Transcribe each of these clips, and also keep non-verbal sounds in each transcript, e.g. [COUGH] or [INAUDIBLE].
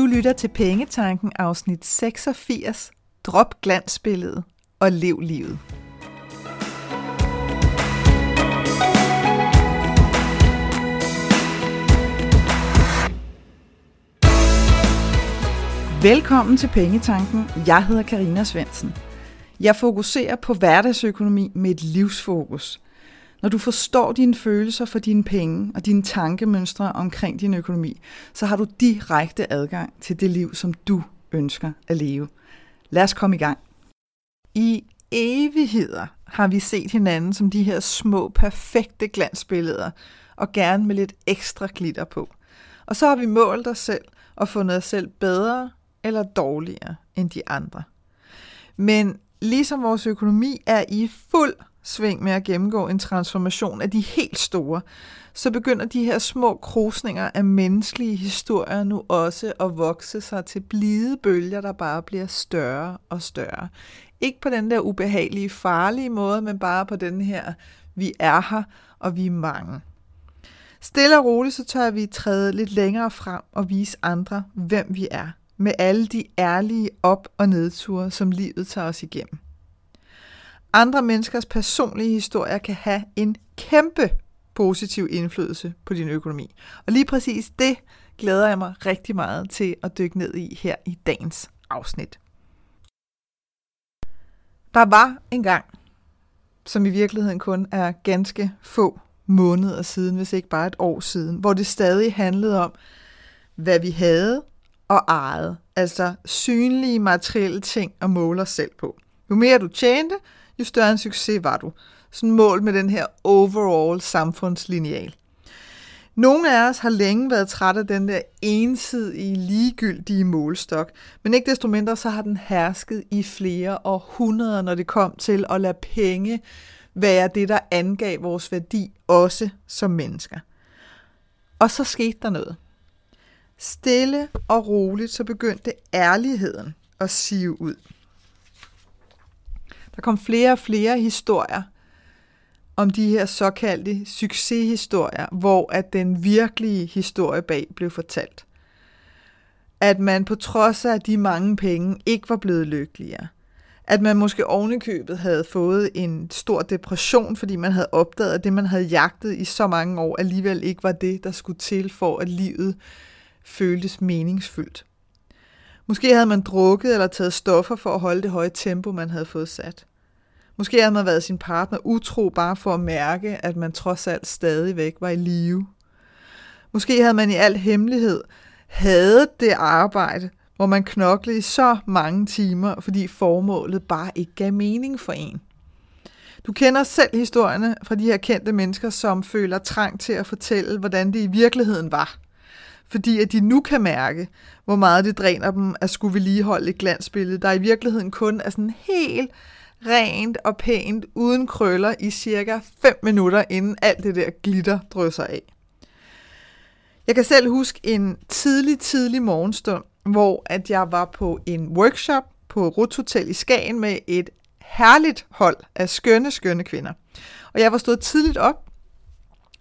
Du lytter til Pengetanken afsnit 86. Drop glansbilledet og lev livet. Velkommen til Pengetanken. Jeg hedder Karina Svensen. Jeg fokuserer på hverdagsøkonomi med et livsfokus. Når du forstår dine følelser for dine penge og dine tankemønstre omkring din økonomi, så har du direkte adgang til det liv, som du ønsker at leve. Lad os komme i gang. I evigheder har vi set hinanden som de her små, perfekte glansbilleder, og gerne med lidt ekstra glitter på. Og så har vi målt os selv og fundet os selv bedre eller dårligere end de andre. Men ligesom vores økonomi er i fuld sving med at gennemgå en transformation af de helt store, så begynder de her små krusninger af menneskelige historier nu også at vokse sig til blide bølger, der bare bliver større og større. Ikke på den der ubehagelige, farlige måde, men bare på den her, vi er her, og vi er mange. Stille og roligt, så tør vi træde lidt længere frem og vise andre, hvem vi er, med alle de ærlige op- og nedture, som livet tager os igennem. Andre menneskers personlige historier kan have en kæmpe positiv indflydelse på din økonomi. Og lige præcis det glæder jeg mig rigtig meget til at dykke ned i her i dagens afsnit. Der var en gang, som i virkeligheden kun er ganske få måneder siden, hvis ikke bare et år siden, hvor det stadig handlede om, hvad vi havde og ejede, altså synlige materielle ting at måle os selv på. Jo mere du tjente, jo større en succes var du. Sådan mål med den her overall samfundslineal. Nogle af os har længe været træt af den der ensidige, ligegyldige målstok, men ikke desto mindre så har den hersket i flere århundreder, når det kom til at lade penge være det, der angav vores værdi, også som mennesker. Og så skete der noget. Stille og roligt så begyndte ærligheden at sive ud. Der kom flere og flere historier om de her såkaldte succeshistorier, hvor at den virkelige historie bag blev fortalt. At man på trods af de mange penge ikke var blevet lykkeligere. At man måske ovenikøbet havde fået en stor depression, fordi man havde opdaget, at det, man havde jagtet i så mange år, alligevel ikke var det, der skulle til for, at livet føltes meningsfyldt. Måske havde man drukket eller taget stoffer for at holde det høje tempo, man havde fået sat. Måske havde man været sin partner utro bare for at mærke, at man trods alt stadigvæk var i live. Måske havde man i al hemmelighed hadet det arbejde, hvor man knoklede i så mange timer, fordi formålet bare ikke gav mening for en. Du kender selv historierne fra de her kendte mennesker, som føler trang til at fortælle, hvordan det i virkeligheden var. Fordi at de nu kan mærke, hvor meget det dræner dem at skulle vedligeholde et glansbillede, der i virkeligheden kun er sådan helt rent og pænt, uden krøller i cirka 5 minutter, inden alt det der glitter drysser af. Jeg kan selv huske en tidlig, tidlig morgenstund, hvor at jeg var på en workshop på Rut Hotel i Skagen med et herligt hold af skønne, skønne kvinder. Og jeg var stået tidligt op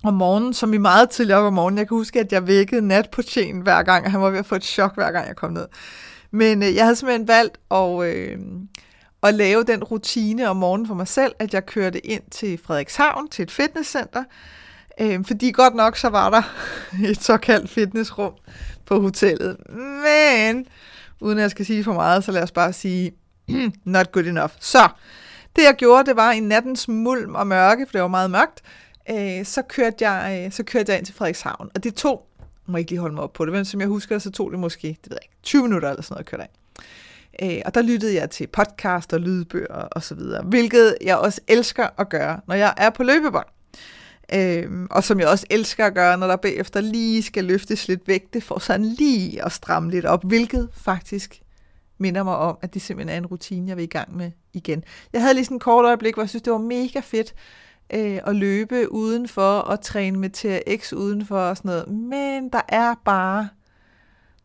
om morgenen, som i meget tidligt op om morgenen. Jeg kan huske, at jeg vækkede natportien hver gang, og han var ved at få et chok, hver gang jeg kom ned. Men øh, jeg havde simpelthen valgt at, øh, at lave den rutine om morgenen for mig selv, at jeg kørte ind til Frederikshavn, til et fitnesscenter, øh, fordi godt nok så var der [LAUGHS] et såkaldt fitnessrum på hotellet. Men, uden at jeg skal sige for meget, så lad os bare sige, [CLEARS THROAT] not good enough. Så, det jeg gjorde, det var i nattens mulm og mørke, for det var meget mørkt, øh, så, kørte jeg, øh, så kørte jeg ind til Frederikshavn. Og det tog, jeg må ikke lige holde mig op på det, men som jeg husker, så tog det måske, det ved jeg ikke, 20 minutter eller sådan noget at køre ind. Øh, og der lyttede jeg til podcast og lydbøger og så videre, hvilket jeg også elsker at gøre, når jeg er på løbebånd. Øh, og som jeg også elsker at gøre, når der bagefter lige skal løftes lidt vægte, for sådan lige at stramme lidt op, hvilket faktisk minder mig om, at det simpelthen er en rutine, jeg vil i gang med igen. Jeg havde lige sådan et kort øjeblik, hvor jeg synes, det var mega fedt øh, at løbe udenfor og træne med TRX udenfor og sådan noget. Men der er bare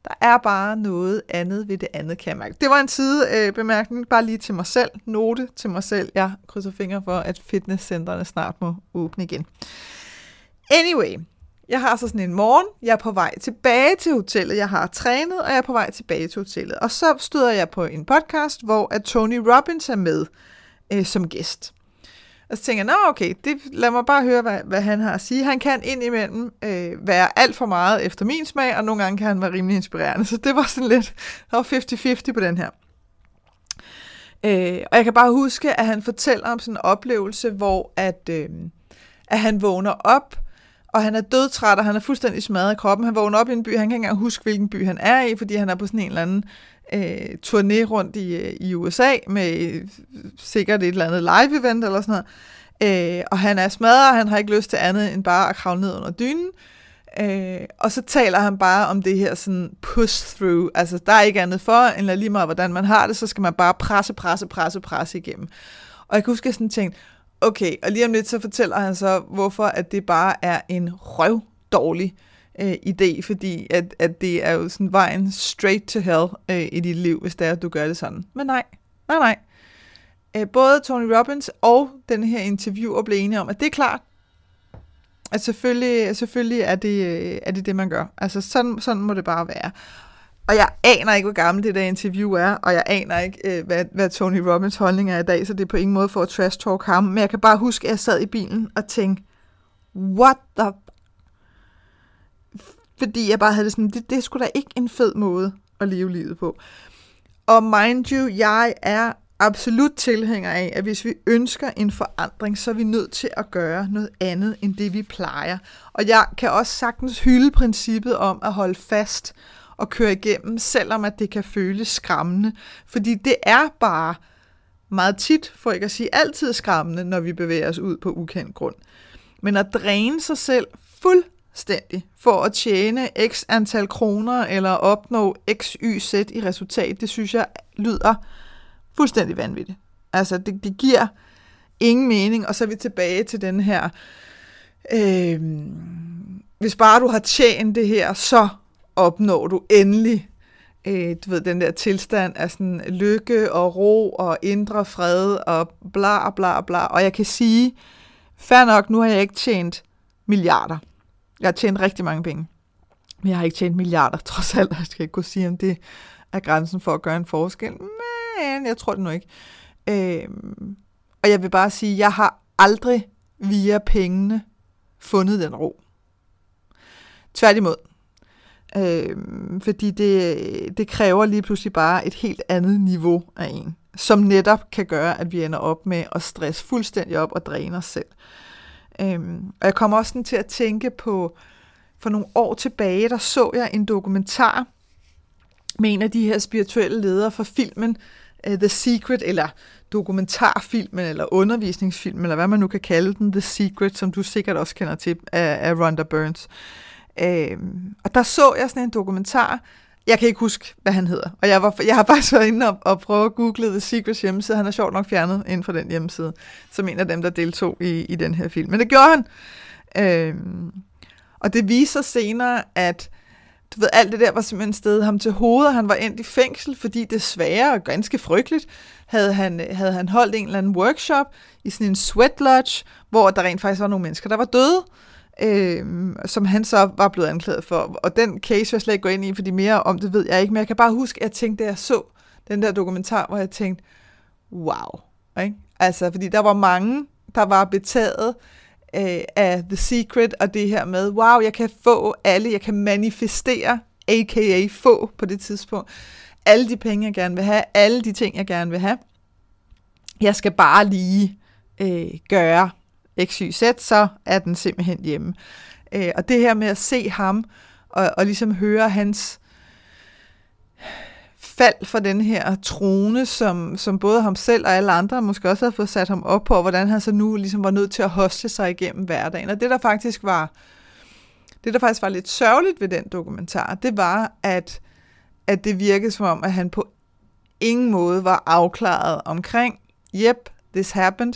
der er bare noget andet ved det andet, kan jeg mærke. Det var en side øh, bemærkning, bare lige til mig selv. Note til mig selv. Jeg krydser fingre for, at fitnesscentrene snart må åbne igen. Anyway, jeg har så sådan en morgen, jeg er på vej tilbage til hotellet, jeg har trænet, og jeg er på vej tilbage til hotellet. Og så støder jeg på en podcast, hvor at Tony Robbins er med øh, som gæst. Og så tænker jeg, nå okay, det, lad mig bare høre, hvad, hvad han har at sige. Han kan indimellem øh, være alt for meget efter min smag, og nogle gange kan han være rimelig inspirerende. Så det var sådan lidt, der var 50-50 på den her. Øh, og jeg kan bare huske, at han fortæller om sådan en oplevelse, hvor at, øh, at han vågner op, og han er dødtræt, og han er fuldstændig smadret i kroppen. Han vågner op i en by, han kan ikke engang huske, hvilken by han er i, fordi han er på sådan en eller anden øh, turné rundt i, øh, i USA med øh, sikkert et eller andet live-event eller sådan noget. Øh, og han er smadret, og han har ikke lyst til andet end bare at kravle ned under dynen. Øh, og så taler han bare om det her sådan push-through. Altså, der er ikke andet for, end lige meget hvordan man har det, så skal man bare presse, presse, presse, presse igennem. Og jeg kan huske, at jeg sådan tænkte, okay, og lige om lidt så fortæller han så, hvorfor at det bare er en røv dårlig øh, Øh, idé, fordi at, at det er jo sådan vejen straight to hell øh, i dit liv, hvis det er, at du gør det sådan. Men nej, nej, nej. Øh, både Tony Robbins og den her interviewer blev enige om, at det er klart, at selvfølgelig, selvfølgelig er, det, øh, er det det, man gør. Altså sådan, sådan må det bare være. Og jeg aner ikke, hvor gammel det der interview er, og jeg aner ikke, øh, hvad, hvad Tony Robbins holdning er i dag, så det er på ingen måde for at trash talk ham. Men jeg kan bare huske, at jeg sad i bilen og tænkte, what the... Fordi jeg bare havde det sådan, det, det er sgu da ikke en fed måde at leve livet på. Og mind you, jeg er absolut tilhænger af, at hvis vi ønsker en forandring, så er vi nødt til at gøre noget andet end det, vi plejer. Og jeg kan også sagtens hylde princippet om at holde fast og køre igennem, selvom at det kan føles skræmmende. Fordi det er bare meget tit, for ikke at sige altid skræmmende, når vi bevæger os ud på ukendt grund. Men at dræne sig selv fuldstændig for at tjene x antal kroner eller opnå x, y, z i resultat, det synes jeg lyder fuldstændig vanvittigt. Altså, det, det giver ingen mening, og så er vi tilbage til den her, øh, hvis bare du har tjent det her, så opnår du endelig øh, du ved, den der tilstand af sådan lykke og ro og indre fred og bla bla bla. Og jeg kan sige, fair nok, nu har jeg ikke tjent milliarder. Jeg har tjent rigtig mange penge. Men jeg har ikke tjent milliarder, [LAUGHS] trods alt. Jeg skal ikke kunne sige, om det er grænsen for at gøre en forskel. Men jeg tror det nu ikke. Øh, og jeg vil bare sige, jeg har aldrig via pengene fundet den ro. Tværtimod, Øh, fordi det, det kræver lige pludselig bare et helt andet niveau af en, som netop kan gøre, at vi ender op med at stresse fuldstændig op og dræne os selv. Øh, Øhm, og jeg kommer også sådan til at tænke på, for nogle år tilbage, der så jeg en dokumentar med en af de her spirituelle ledere fra filmen uh, The Secret, eller dokumentarfilmen, eller undervisningsfilmen, eller hvad man nu kan kalde den, The Secret, som du sikkert også kender til, af, af Rhonda Burns. Øhm, og der så jeg sådan en dokumentar, jeg kan ikke huske, hvad han hedder. Og jeg, var, jeg har faktisk været inde og, og prøve at google The Secrets hjemmeside. Han er sjovt nok fjernet inden for den hjemmeside, som en af dem, der deltog i, i den her film. Men det gjorde han. Øhm, og det viser senere, at du ved, alt det der var simpelthen sted ham til hovedet. Han var endt i fængsel, fordi desværre og ganske frygteligt havde han, havde han holdt en eller anden workshop i sådan en sweat lodge, hvor der rent faktisk var nogle mennesker, der var døde øh, som han så var blevet anklaget for. Og den case vil jeg slet ikke gå ind i, fordi mere om det ved jeg ikke, men jeg kan bare huske, at jeg tænkte, da jeg så den der dokumentar, hvor jeg tænkte, wow. Ikke? Altså, fordi der var mange, der var betaget øh, af The Secret, og det her med, wow, jeg kan få alle, jeg kan manifestere, a.k.a. få på det tidspunkt, alle de penge, jeg gerne vil have, alle de ting, jeg gerne vil have. Jeg skal bare lige øh, gøre XYZ, så er den simpelthen hjemme. Øh, og det her med at se ham, og, og ligesom høre hans fald for den her trone, som, som både ham selv og alle andre måske også havde fået sat ham op på, og hvordan han så nu ligesom var nødt til at hoste sig igennem hverdagen. Og det der faktisk var, det der faktisk var lidt sørgeligt ved den dokumentar, det var, at, at det virkede som om, at han på ingen måde var afklaret omkring, yep, this happened,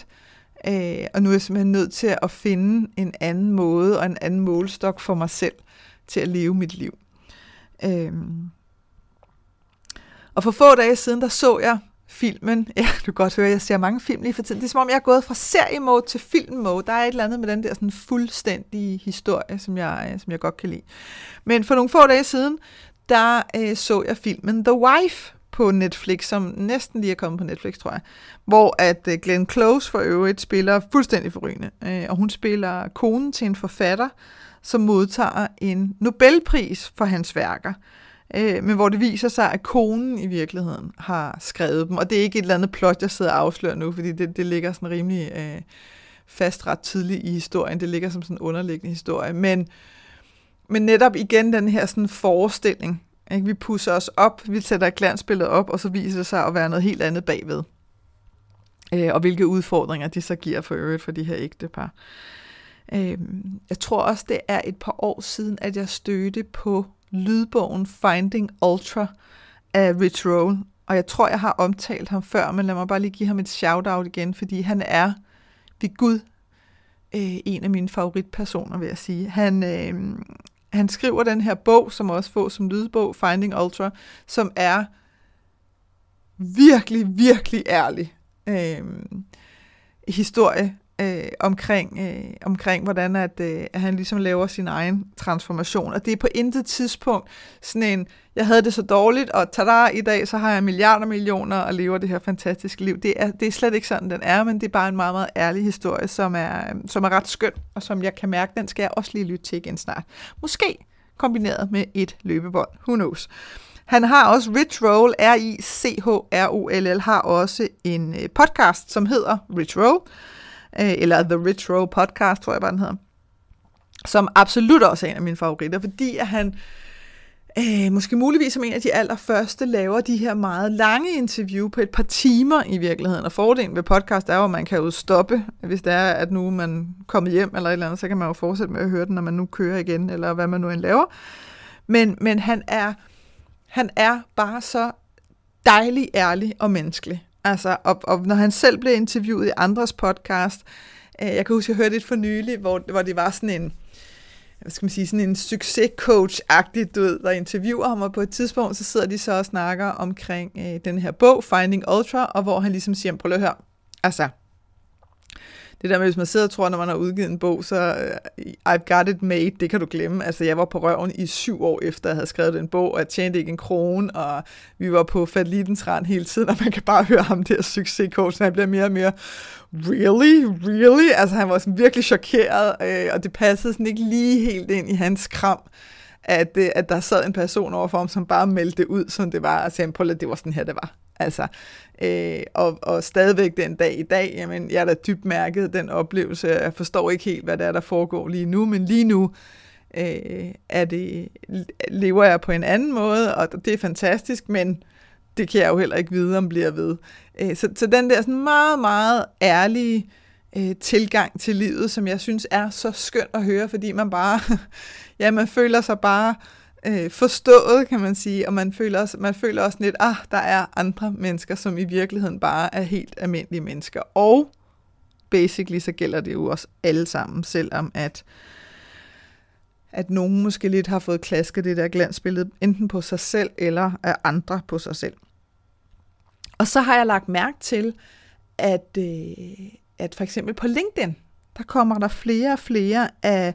Øh, og nu er jeg simpelthen nødt til at finde en anden måde og en anden målstok for mig selv til at leve mit liv. Øh, og for få dage siden, der så jeg filmen. [LAUGHS] Ja, du kan godt høre, at jeg ser mange film lige for tiden. Det er som om, jeg er gået fra seriemode til filmmode. Der er et eller andet med den der sådan fuldstændige historie, som jeg, øh, som jeg godt kan lide. Men for nogle få dage siden, der øh, så jeg filmen The Wife på Netflix, som næsten lige er kommet på Netflix, tror jeg, hvor at øh, Glenn Close for øvrigt spiller fuldstændig forrygende, øh, og hun spiller konen til en forfatter, som modtager en Nobelpris for hans værker, øh, men hvor det viser sig, at konen i virkeligheden har skrevet dem, og det er ikke et eller andet plot, jeg sidder og afslører nu, fordi det, det ligger sådan rimelig øh, fast ret tidligt i historien, det ligger som sådan en underliggende historie, men, men netop igen den her sådan forestilling, ikke? Vi pusser os op, vi sætter glansbilledet op, og så viser det sig at være noget helt andet bagved. Øh, og hvilke udfordringer de så giver for øvrigt for de her ægtepar. Øh, jeg tror også, det er et par år siden, at jeg stødte på lydbogen Finding Ultra af Rich Roll. Og jeg tror, jeg har omtalt ham før, men lad mig bare lige give ham et shout-out igen, fordi han er ved Gud øh, en af mine favoritpersoner, vil jeg sige. Han, øh, han skriver den her bog, som også får som lydbog, Finding Ultra, som er virkelig, virkelig ærlig øh, historie øh, omkring, øh, omkring, hvordan at, øh, at han ligesom laver sin egen transformation. Og det er på intet tidspunkt sådan en, jeg havde det så dårligt, og tada, i dag så har jeg milliarder millioner og lever det her fantastiske liv. Det er, det er slet ikke sådan, den er, men det er bare en meget, meget ærlig historie, som er, som er ret skøn, og som jeg kan mærke, den skal jeg også lige lytte til igen snart. Måske kombineret med et løbebånd. Who knows? Han har også Rich Roll, R-I-C-H-R-O-L-L, har også en øh, podcast, som hedder Rich Roll, øh, eller The Rich Podcast, tror jeg bare den hedder, som absolut også er en af mine favoritter, fordi at han øh, måske muligvis som en af de allerførste laver de her meget lange interview på et par timer i virkeligheden. Og fordelen ved podcast er jo, at man kan jo stoppe, hvis det er, at nu man kommet hjem eller et eller andet, så kan man jo fortsætte med at høre den, når man nu kører igen, eller hvad man nu end laver. Men, men han, er, han er bare så dejlig, ærlig og menneskelig. Altså, og, og når han selv blev interviewet i andres podcast, øh, jeg kan huske, jeg hørte et for nylig, hvor, hvor det var sådan en, hvad skal man sige, sådan en succescoach-agtig, du ved, der interviewer ham, og på et tidspunkt, så sidder de så og snakker omkring øh, den her bog, Finding Ultra, og hvor han ligesom siger, prøv at høre, altså, det der med, hvis man sidder og tror, når man har udgivet en bog, så uh, I've got it made, det kan du glemme. Altså, jeg var på røven i syv år efter, jeg havde skrevet den bog, og jeg tjente ikke en krone, og vi var på fatalitens rand hele tiden, [LAUGHS] og man kan bare høre ham der succescoach, han bliver mere og mere, really, really? Altså, han var sådan virkelig chokeret, øh, og det passede sådan ikke lige helt ind i hans kram at, øh, at der sad en person overfor ham, som bare meldte ud, som det var, og sagde, at det var sådan her, det var. Altså, øh, og, og stadigvæk den dag i dag, jamen, jeg er da dybt mærket den oplevelse. Jeg forstår ikke helt, hvad der er, der foregår lige nu, men lige nu øh, er det, lever jeg på en anden måde, og det er fantastisk, men det kan jeg jo heller ikke vide, om bliver ved. Øh, så, så den der sådan meget, meget ærlige øh, tilgang til livet, som jeg synes er så skønt at høre, fordi man bare, [LAUGHS] ja, man føler sig bare øh, øh, forstået, kan man sige, og man føler, også, man føler også lidt, ah, der er andre mennesker, som i virkeligheden bare er helt almindelige mennesker. Og basically så gælder det jo også alle sammen, selvom at at nogen måske lidt har fået klasket det der glansbillede, enten på sig selv eller af andre på sig selv. Og så har jeg lagt mærke til, at, øh, at for eksempel på LinkedIn, der kommer der flere og flere af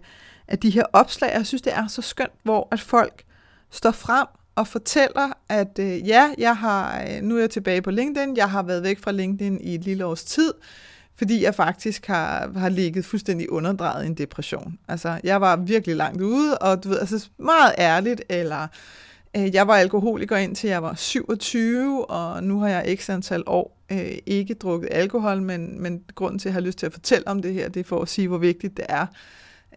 af de her opslag. Jeg synes, det er så skønt, hvor at folk står frem og fortæller, at øh, ja, jeg har, øh, nu er jeg tilbage på LinkedIn, jeg har været væk fra LinkedIn i et lille års tid, fordi jeg faktisk har, har ligget fuldstændig underdrejet i en depression. Altså, jeg var virkelig langt ude, og du ved, altså meget ærligt, eller øh, jeg var alkoholiker indtil jeg var 27, og nu har jeg x antal år øh, ikke drukket alkohol, men, men grunden til, at jeg har lyst til at fortælle om det her, det er for at sige, hvor vigtigt det er,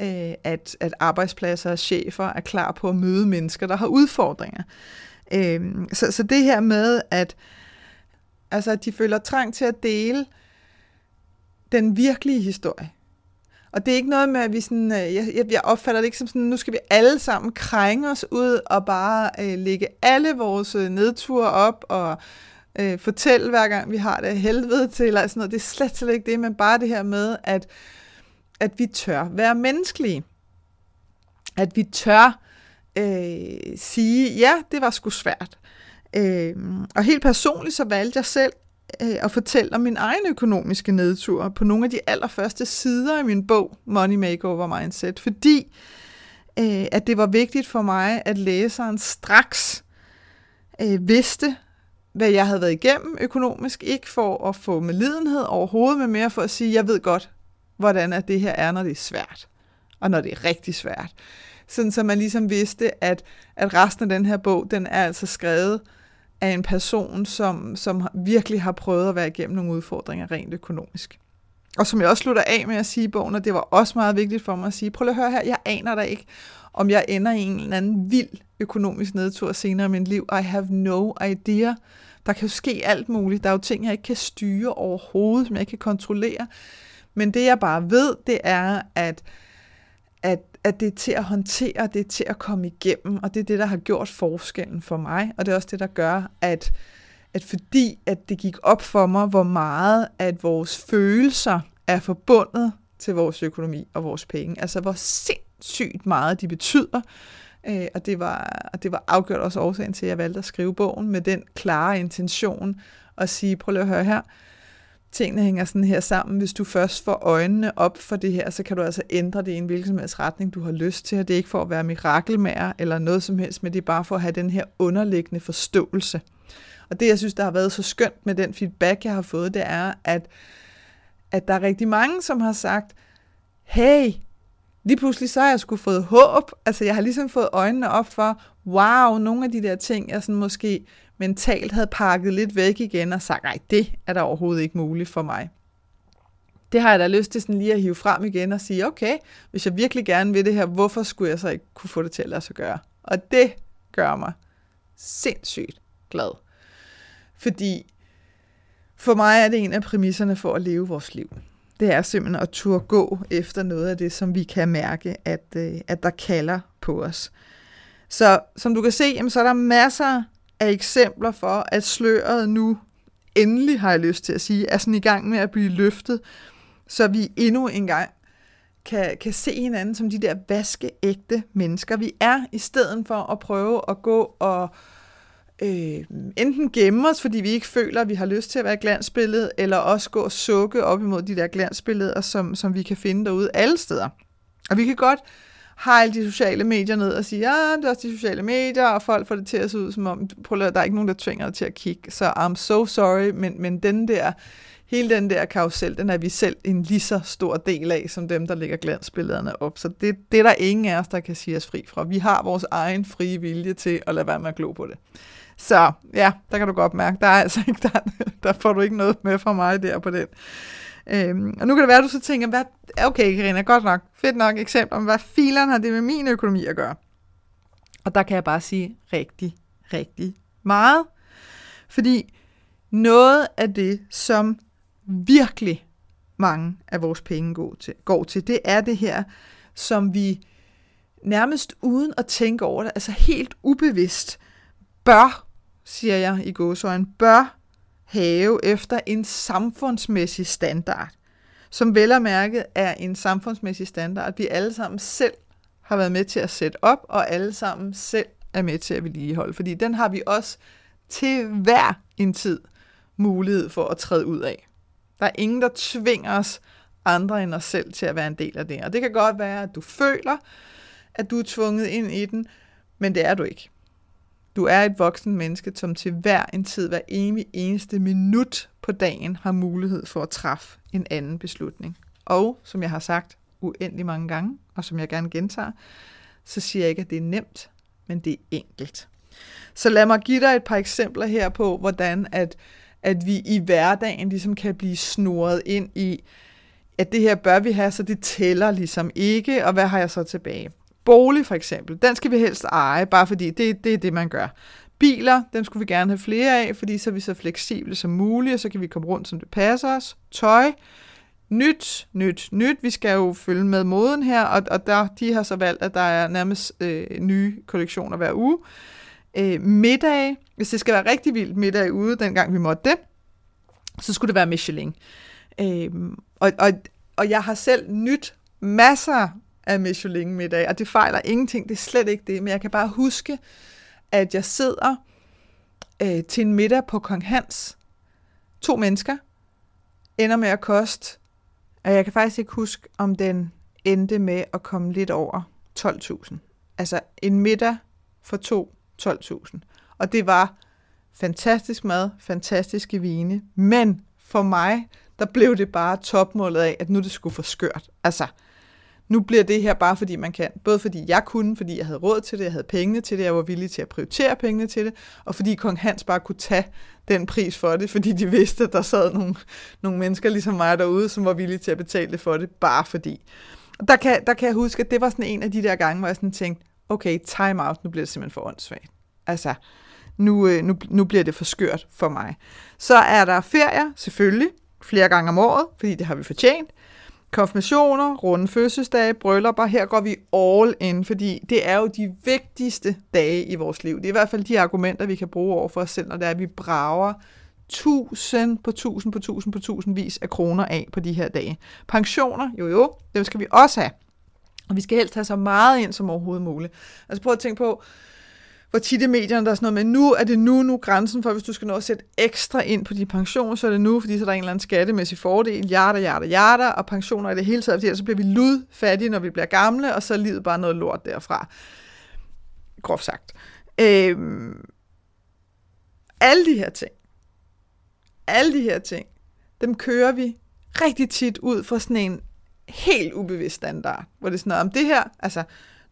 øh, at, at arbejdspladser og chefer er klar på at møde mennesker, der har udfordringer. Øh, så, så det her med, at, altså, at de føler trang til at dele den virkelige historie. Og det er ikke noget med, at vi sådan, øh, jeg, jeg opfatter det ikke som sådan, nu skal vi alle sammen krænge os ud og bare øh, lægge alle vores øh, nedture op og øh, fortælle hver gang vi har det helvede til, eller sådan noget. Det er slet, slet ikke det, men bare det her med, at at vi tør være menneskelige. At vi tør øh, sige, ja, det var sgu svært. Øh, og helt personligt så valgte jeg selv øh, at fortælle om min egen økonomiske nedtur på nogle af de allerførste sider i min bog, Money Makeover Mindset, fordi øh, at det var vigtigt for mig, at læseren straks øh, vidste, hvad jeg havde været igennem økonomisk, ikke for at få med lidenhed overhovedet, men mere for at sige, jeg ved godt, hvordan at det her er, når det er svært, og når det er rigtig svært. Sådan så man ligesom vidste, at, at resten af den her bog, den er altså skrevet af en person, som, som virkelig har prøvet at være igennem nogle udfordringer rent økonomisk. Og som jeg også slutter af med at sige i bogen, og det var også meget vigtigt for mig at sige, prøv lige at høre her, jeg aner da ikke, om jeg ender i en eller anden vild økonomisk nedtur senere i mit liv. I have no idea. Der kan jo ske alt muligt. Der er jo ting, jeg ikke kan styre overhovedet, som jeg ikke kan kontrollere. Men det jeg bare ved, det er, at, at, at det er til at håndtere, det er til at komme igennem, og det er det, der har gjort forskellen for mig, og det er også det, der gør, at, at fordi at det gik op for mig, hvor meget at vores følelser er forbundet til vores økonomi og vores penge, altså hvor sindssygt meget de betyder, øh, og, det var, og det var afgjort også årsagen til, at jeg valgte at skrive bogen med den klare intention at sige, prøv lige at høre her, tingene hænger sådan her sammen. Hvis du først får øjnene op for det her, så kan du altså ændre det i en hvilken som helst retning, du har lyst til. Og det er ikke for at være mirakelmager eller noget som helst, men det er bare for at have den her underliggende forståelse. Og det, jeg synes, der har været så skønt med den feedback, jeg har fået, det er, at, at der er rigtig mange, som har sagt, hey, lige pludselig så har jeg skulle fået håb. Altså, jeg har ligesom fået øjnene op for, wow, nogle af de der ting, jeg sådan måske mentalt havde pakket lidt væk igen og sagt, nej, det er da overhovedet ikke muligt for mig. Det har jeg da lyst til sådan lige at hive frem igen og sige, okay, hvis jeg virkelig gerne vil det her, hvorfor skulle jeg så ikke kunne få det til at lade sig gøre? Og det gør mig sindssygt glad. Fordi for mig er det en af præmisserne for at leve vores liv. Det er simpelthen at turde gå efter noget af det, som vi kan mærke, at, øh, at der kalder på os. Så som du kan se, jamen, så er der masser af eksempler for, at sløret nu endelig, har jeg lyst til at sige, er sådan i gang med at blive løftet, så vi endnu en gang kan, kan se hinanden som de der vaskeægte mennesker. Vi er i stedet for at prøve at gå og øh, enten gemme os, fordi vi ikke føler, at vi har lyst til at være glansbilledet, eller også gå og sukke op imod de der glansbilleder, som, som vi kan finde derude alle steder. Og vi kan godt hejle de sociale medier ned og sige, ja, det er også de sociale medier, og folk får det til at se ud som om, prøv at, der er ikke nogen, der tvinger dig til at kigge, så I'm so sorry, men, men den der, hele den der karusel, den er vi selv en lige så stor del af, som dem, der lægger glansbillederne op. Så det, det er der ingen af os, der kan sige os fri fra. Vi har vores egen frie vilje til at lade være med at glo på det. Så ja, der kan du godt mærke, der er altså ikke, der, [LAUGHS] der får du ikke noget med fra mig der på den. Øhm, og nu kan det være, at du så tænker, hvad, okay Karina, godt nok, fedt nok eksempel, om hvad fileren har det med min økonomi at gøre? Og der kan jeg bare sige rigtig, rigtig meget. Fordi noget af det, som virkelig mange af vores penge går til, går til, det er det her, som vi nærmest uden at tænke over det, altså helt ubevidst, bør, siger jeg i gåsøjen, bør have efter en samfundsmæssig standard, som vel og mærket er en samfundsmæssig standard, vi alle sammen selv har været med til at sætte op, og alle sammen selv er med til at vedligeholde. Fordi den har vi også til hver en tid mulighed for at træde ud af. Der er ingen, der tvinger os andre end os selv til at være en del af det. Og det kan godt være, at du føler, at du er tvunget ind i den, men det er du ikke. Du er et voksen menneske, som til hver en tid, hver evig eneste minut på dagen har mulighed for at træffe en anden beslutning. Og som jeg har sagt uendelig mange gange, og som jeg gerne gentager, så siger jeg ikke, at det er nemt, men det er enkelt. Så lad mig give dig et par eksempler her på, hvordan at, at vi i hverdagen ligesom kan blive snoret ind i, at det her bør vi have, så det tæller ligesom ikke, og hvad har jeg så tilbage? Bolig for eksempel, den skal vi helst eje, bare fordi det, det er det, man gør. Biler, dem skulle vi gerne have flere af, fordi så er vi så fleksible som muligt, og så kan vi komme rundt, som det passer os. Tøj, nyt, nyt, nyt. Vi skal jo følge med moden her, og, og der, de har så valgt, at der er nærmest øh, nye kollektioner hver uge. Øh, middag, hvis det skal være rigtig vildt middag ude, dengang vi måtte det, så skulle det være Michelin. Øh, og, og, og jeg har selv nyt masser af Michelin-middag, og det fejler ingenting, det er slet ikke det, men jeg kan bare huske, at jeg sidder øh, til en middag på Kong Hans to mennesker ender med at koste, og jeg kan faktisk ikke huske, om den endte med at komme lidt over 12.000. Altså en middag for to 12.000. Og det var fantastisk mad, fantastiske vine, men for mig, der blev det bare topmålet af, at nu det skulle for skørt. Altså, nu bliver det her bare fordi man kan. Både fordi jeg kunne, fordi jeg havde råd til det, jeg havde pengene til det, jeg var villig til at prioritere pengene til det, og fordi kong Hans bare kunne tage den pris for det, fordi de vidste, at der sad nogle, nogle mennesker ligesom mig derude, som var villige til at betale det for det, bare fordi. Og der kan, der kan jeg huske, at det var sådan en af de der gange, hvor jeg sådan tænkte, okay, time out, nu bliver det simpelthen for åndssvagt. Altså, nu, øh, nu, nu bliver det for skørt for mig. Så er der ferier, selvfølgelig, flere gange om året, fordi det har vi fortjent. Konfirmationer, runde fødselsdage, bryllupper, her går vi all in, fordi det er jo de vigtigste dage i vores liv. Det er i hvert fald de argumenter, vi kan bruge over for os selv, når det er, at vi brager tusind på tusind på tusind på tusindvis af kroner af på de her dage. Pensioner, jo jo, dem skal vi også have. Og vi skal helst have så meget ind som overhovedet muligt. Altså prøv at tænke på, hvor tit i medierne der er sådan noget med, nu er det nu, nu grænsen for, hvis du skal nå at sætte ekstra ind på din pension, så er det nu, fordi så er der en eller anden skattemæssig fordel, jada, jada, jada, og pensioner i det hele taget, fordi så bliver vi ludfattige, når vi bliver gamle, og så er livet bare noget lort derfra. Groft sagt. Øhm, alle de her ting, alle de her ting, dem kører vi rigtig tit ud fra sådan en helt ubevidst standard, hvor det er sådan noget om det her, altså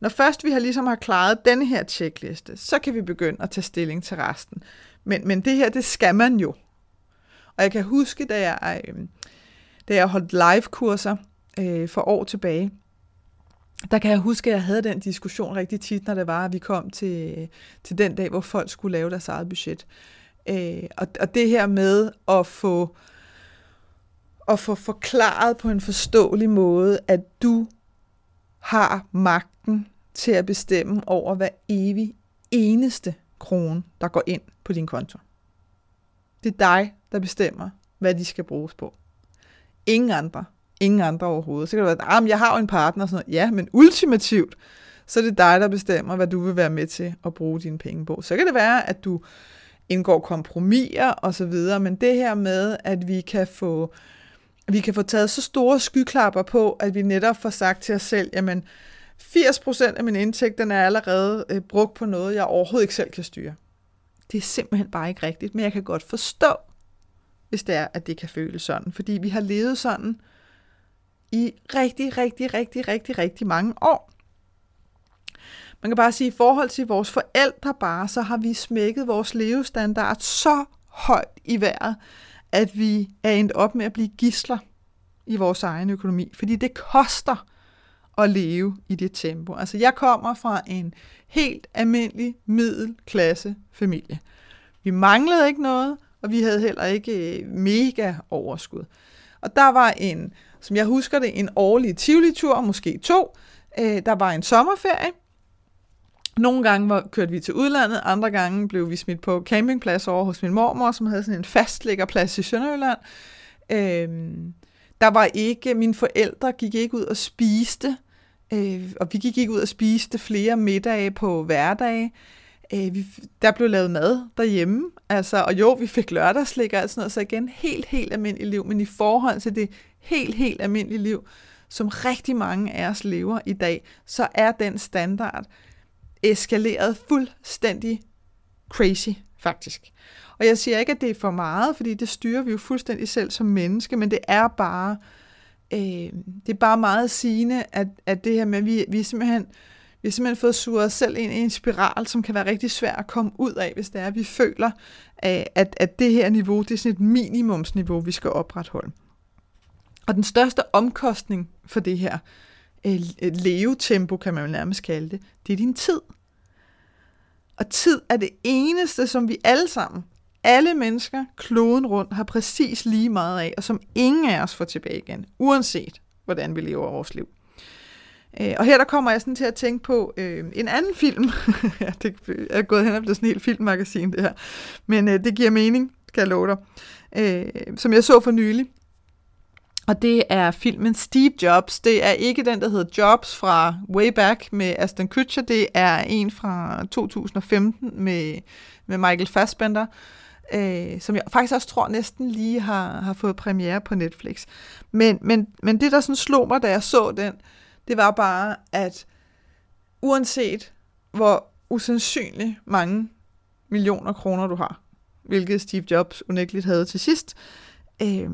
når først vi har ligesom har klaret denne her tjekliste, så kan vi begynde at tage stilling til resten. Men, men det her, det skal man jo. Og jeg kan huske, da jeg, øh, da jeg holdt live-kurser øh, for år tilbage, der kan jeg huske, at jeg havde den diskussion rigtig tit, når det var, at vi kom til, til den dag, hvor folk skulle lave deres eget budget. Øh, og, og det her med at få, at få forklaret på en forståelig måde, at du har magten til at bestemme over hver evig eneste krone, der går ind på din konto. Det er dig, der bestemmer, hvad de skal bruges på. Ingen andre. Ingen andre overhovedet. Så kan det være, ah, at jeg har jo en partner og sådan noget. Ja, men ultimativt, så er det dig, der bestemmer, hvad du vil være med til at bruge dine penge på. Så kan det være, at du indgår kompromiser og så videre, men det her med, at vi kan få vi kan få taget så store skyklapper på, at vi netop får sagt til os selv, jamen 80% af min indtægt, den er allerede øh, brugt på noget, jeg overhovedet ikke selv kan styre. Det er simpelthen bare ikke rigtigt, men jeg kan godt forstå, hvis det er, at det kan føles sådan. Fordi vi har levet sådan i rigtig, rigtig, rigtig, rigtig, rigtig mange år. Man kan bare sige, at i forhold til vores forældre bare, så har vi smækket vores levestandard så højt i vejret, at vi er endt op med at blive gisler i vores egen økonomi. Fordi det koster at leve i det tempo. Altså jeg kommer fra en helt almindelig middelklasse familie. Vi manglede ikke noget, og vi havde heller ikke øh, mega overskud. Og der var en, som jeg husker det, en årlig Tivoli-tur, måske to. Øh, der var en sommerferie. Nogle gange var, kørte vi til udlandet, andre gange blev vi smidt på campingplads over hos min mormor, som havde sådan en fastlæggerplads i Sønderjylland. Øhm, der var ikke, mine forældre gik ikke ud og spiste Øh, og vi gik ikke ud og spiste flere middage på hverdage. Øh, vi, der blev lavet mad derhjemme. Altså, og jo, vi fik lørdagslæg og sådan noget. Så igen, helt, helt almindeligt liv. Men i forhold til det helt, helt almindelige liv, som rigtig mange af os lever i dag, så er den standard eskaleret fuldstændig crazy, faktisk. Og jeg siger ikke, at det er for meget, fordi det styrer vi jo fuldstændig selv som menneske, men det er bare øh, øh, det er bare meget sigende, at, at det her med, at vi, vi, er simpelthen, vi har simpelthen fået suget os selv ind i en spiral, som kan være rigtig svær at komme ud af, hvis det er, at vi føler, øh, at, at det her niveau, det er sådan et minimumsniveau, vi skal opretholde. Og den største omkostning for det her øh, levetempo, kan man jo nærmest kalde det, det er din tid. Og tid er det eneste, som vi alle sammen alle mennesker kloden rundt har præcis lige meget af, og som ingen af os får tilbage igen, uanset hvordan vi lever vores liv. Øh, og her der kommer jeg sådan til at tænke på øh, en anden film. ja, [LAUGHS] det er gået hen og blevet sådan en helt filmmagasin, det her. Men øh, det giver mening, kan jeg love dig. Øh, som jeg så for nylig. Og det er filmen Steve Jobs. Det er ikke den, der hedder Jobs fra Way Back med Aston Kutcher. Det er en fra 2015 med, med Michael Fassbender øh, Øh, som jeg faktisk også tror næsten lige har, har fået premiere på Netflix. Men, men, men det, der sådan slog mig, da jeg så den, det var bare, at uanset hvor usandsynligt mange millioner kroner du har, hvilket Steve Jobs unægteligt havde til sidst, øh,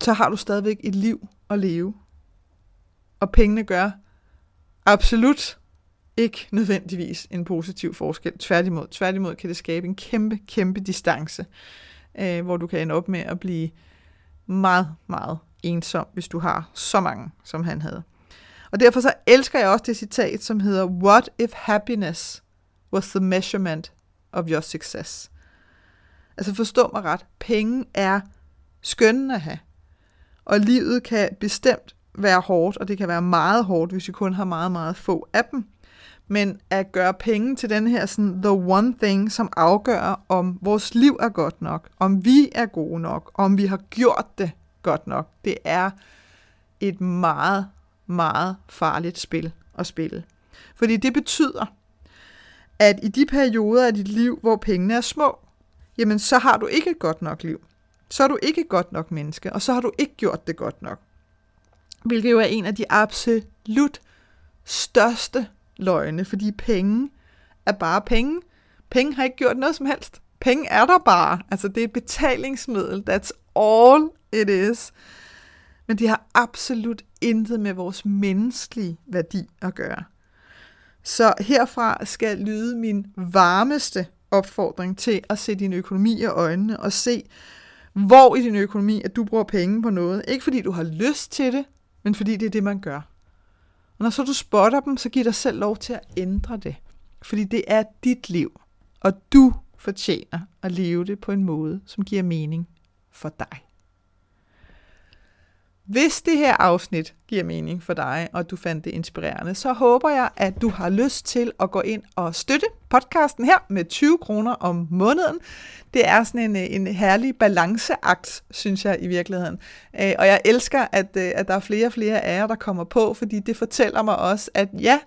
så har du stadigvæk et liv at leve. Og pengene gør absolut ikke nødvendigvis en positiv forskel. Tværtimod, tværtimod kan det skabe en kæmpe, kæmpe distance, øh, hvor du kan ende op med at blive meget, meget ensom, hvis du har så mange, som han havde. Og derfor så elsker jeg også det citat, som hedder, What if happiness was the measurement of your success? Altså forstå mig ret, penge er skønne at have. Og livet kan bestemt være hårdt, og det kan være meget hårdt, hvis vi kun har meget, meget få af dem. Men at gøre penge til den her sådan, the one thing, som afgør, om vores liv er godt nok, om vi er gode nok, om vi har gjort det godt nok, det er et meget, meget farligt spil at spille. Fordi det betyder, at i de perioder af dit liv, hvor pengene er små, jamen så har du ikke et godt nok liv. Så er du ikke et godt nok menneske, og så har du ikke gjort det godt nok. Hvilket jo er en af de absolut største løgne, fordi penge er bare penge. Penge har ikke gjort noget som helst. Penge er der bare. Altså det er et betalingsmiddel. That's all it is. Men det har absolut intet med vores menneskelige værdi at gøre. Så herfra skal lyde min varmeste opfordring til at se din økonomi i øjnene og se, hvor i din økonomi, at du bruger penge på noget. Ikke fordi du har lyst til det, men fordi det er det, man gør. Og når så du spotter dem, så giv dig selv lov til at ændre det. Fordi det er dit liv, og du fortjener at leve det på en måde, som giver mening for dig. Hvis det her afsnit giver mening for dig, og du fandt det inspirerende, så håber jeg, at du har lyst til at gå ind og støtte podcasten her med 20 kroner om måneden. Det er sådan en, en herlig balanceakt, synes jeg i virkeligheden. Øh, og jeg elsker, at, øh, at der er flere og flere af jer, der kommer på, fordi det fortæller mig også, at ja,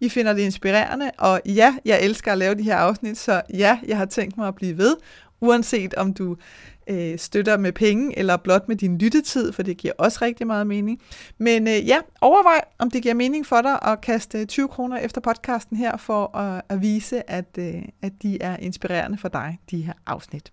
I finder det inspirerende, og ja, jeg elsker at lave de her afsnit, så ja, jeg har tænkt mig at blive ved, uanset om du øh, støtter med penge, eller blot med din lyttetid, for det giver også rigtig meget mening. Men øh, ja, overvej, om det giver mening for dig at kaste øh, 20 kroner efter podcasten her, for at, at vise, at, øh, at de er inspirerende for dig, de her afsnit.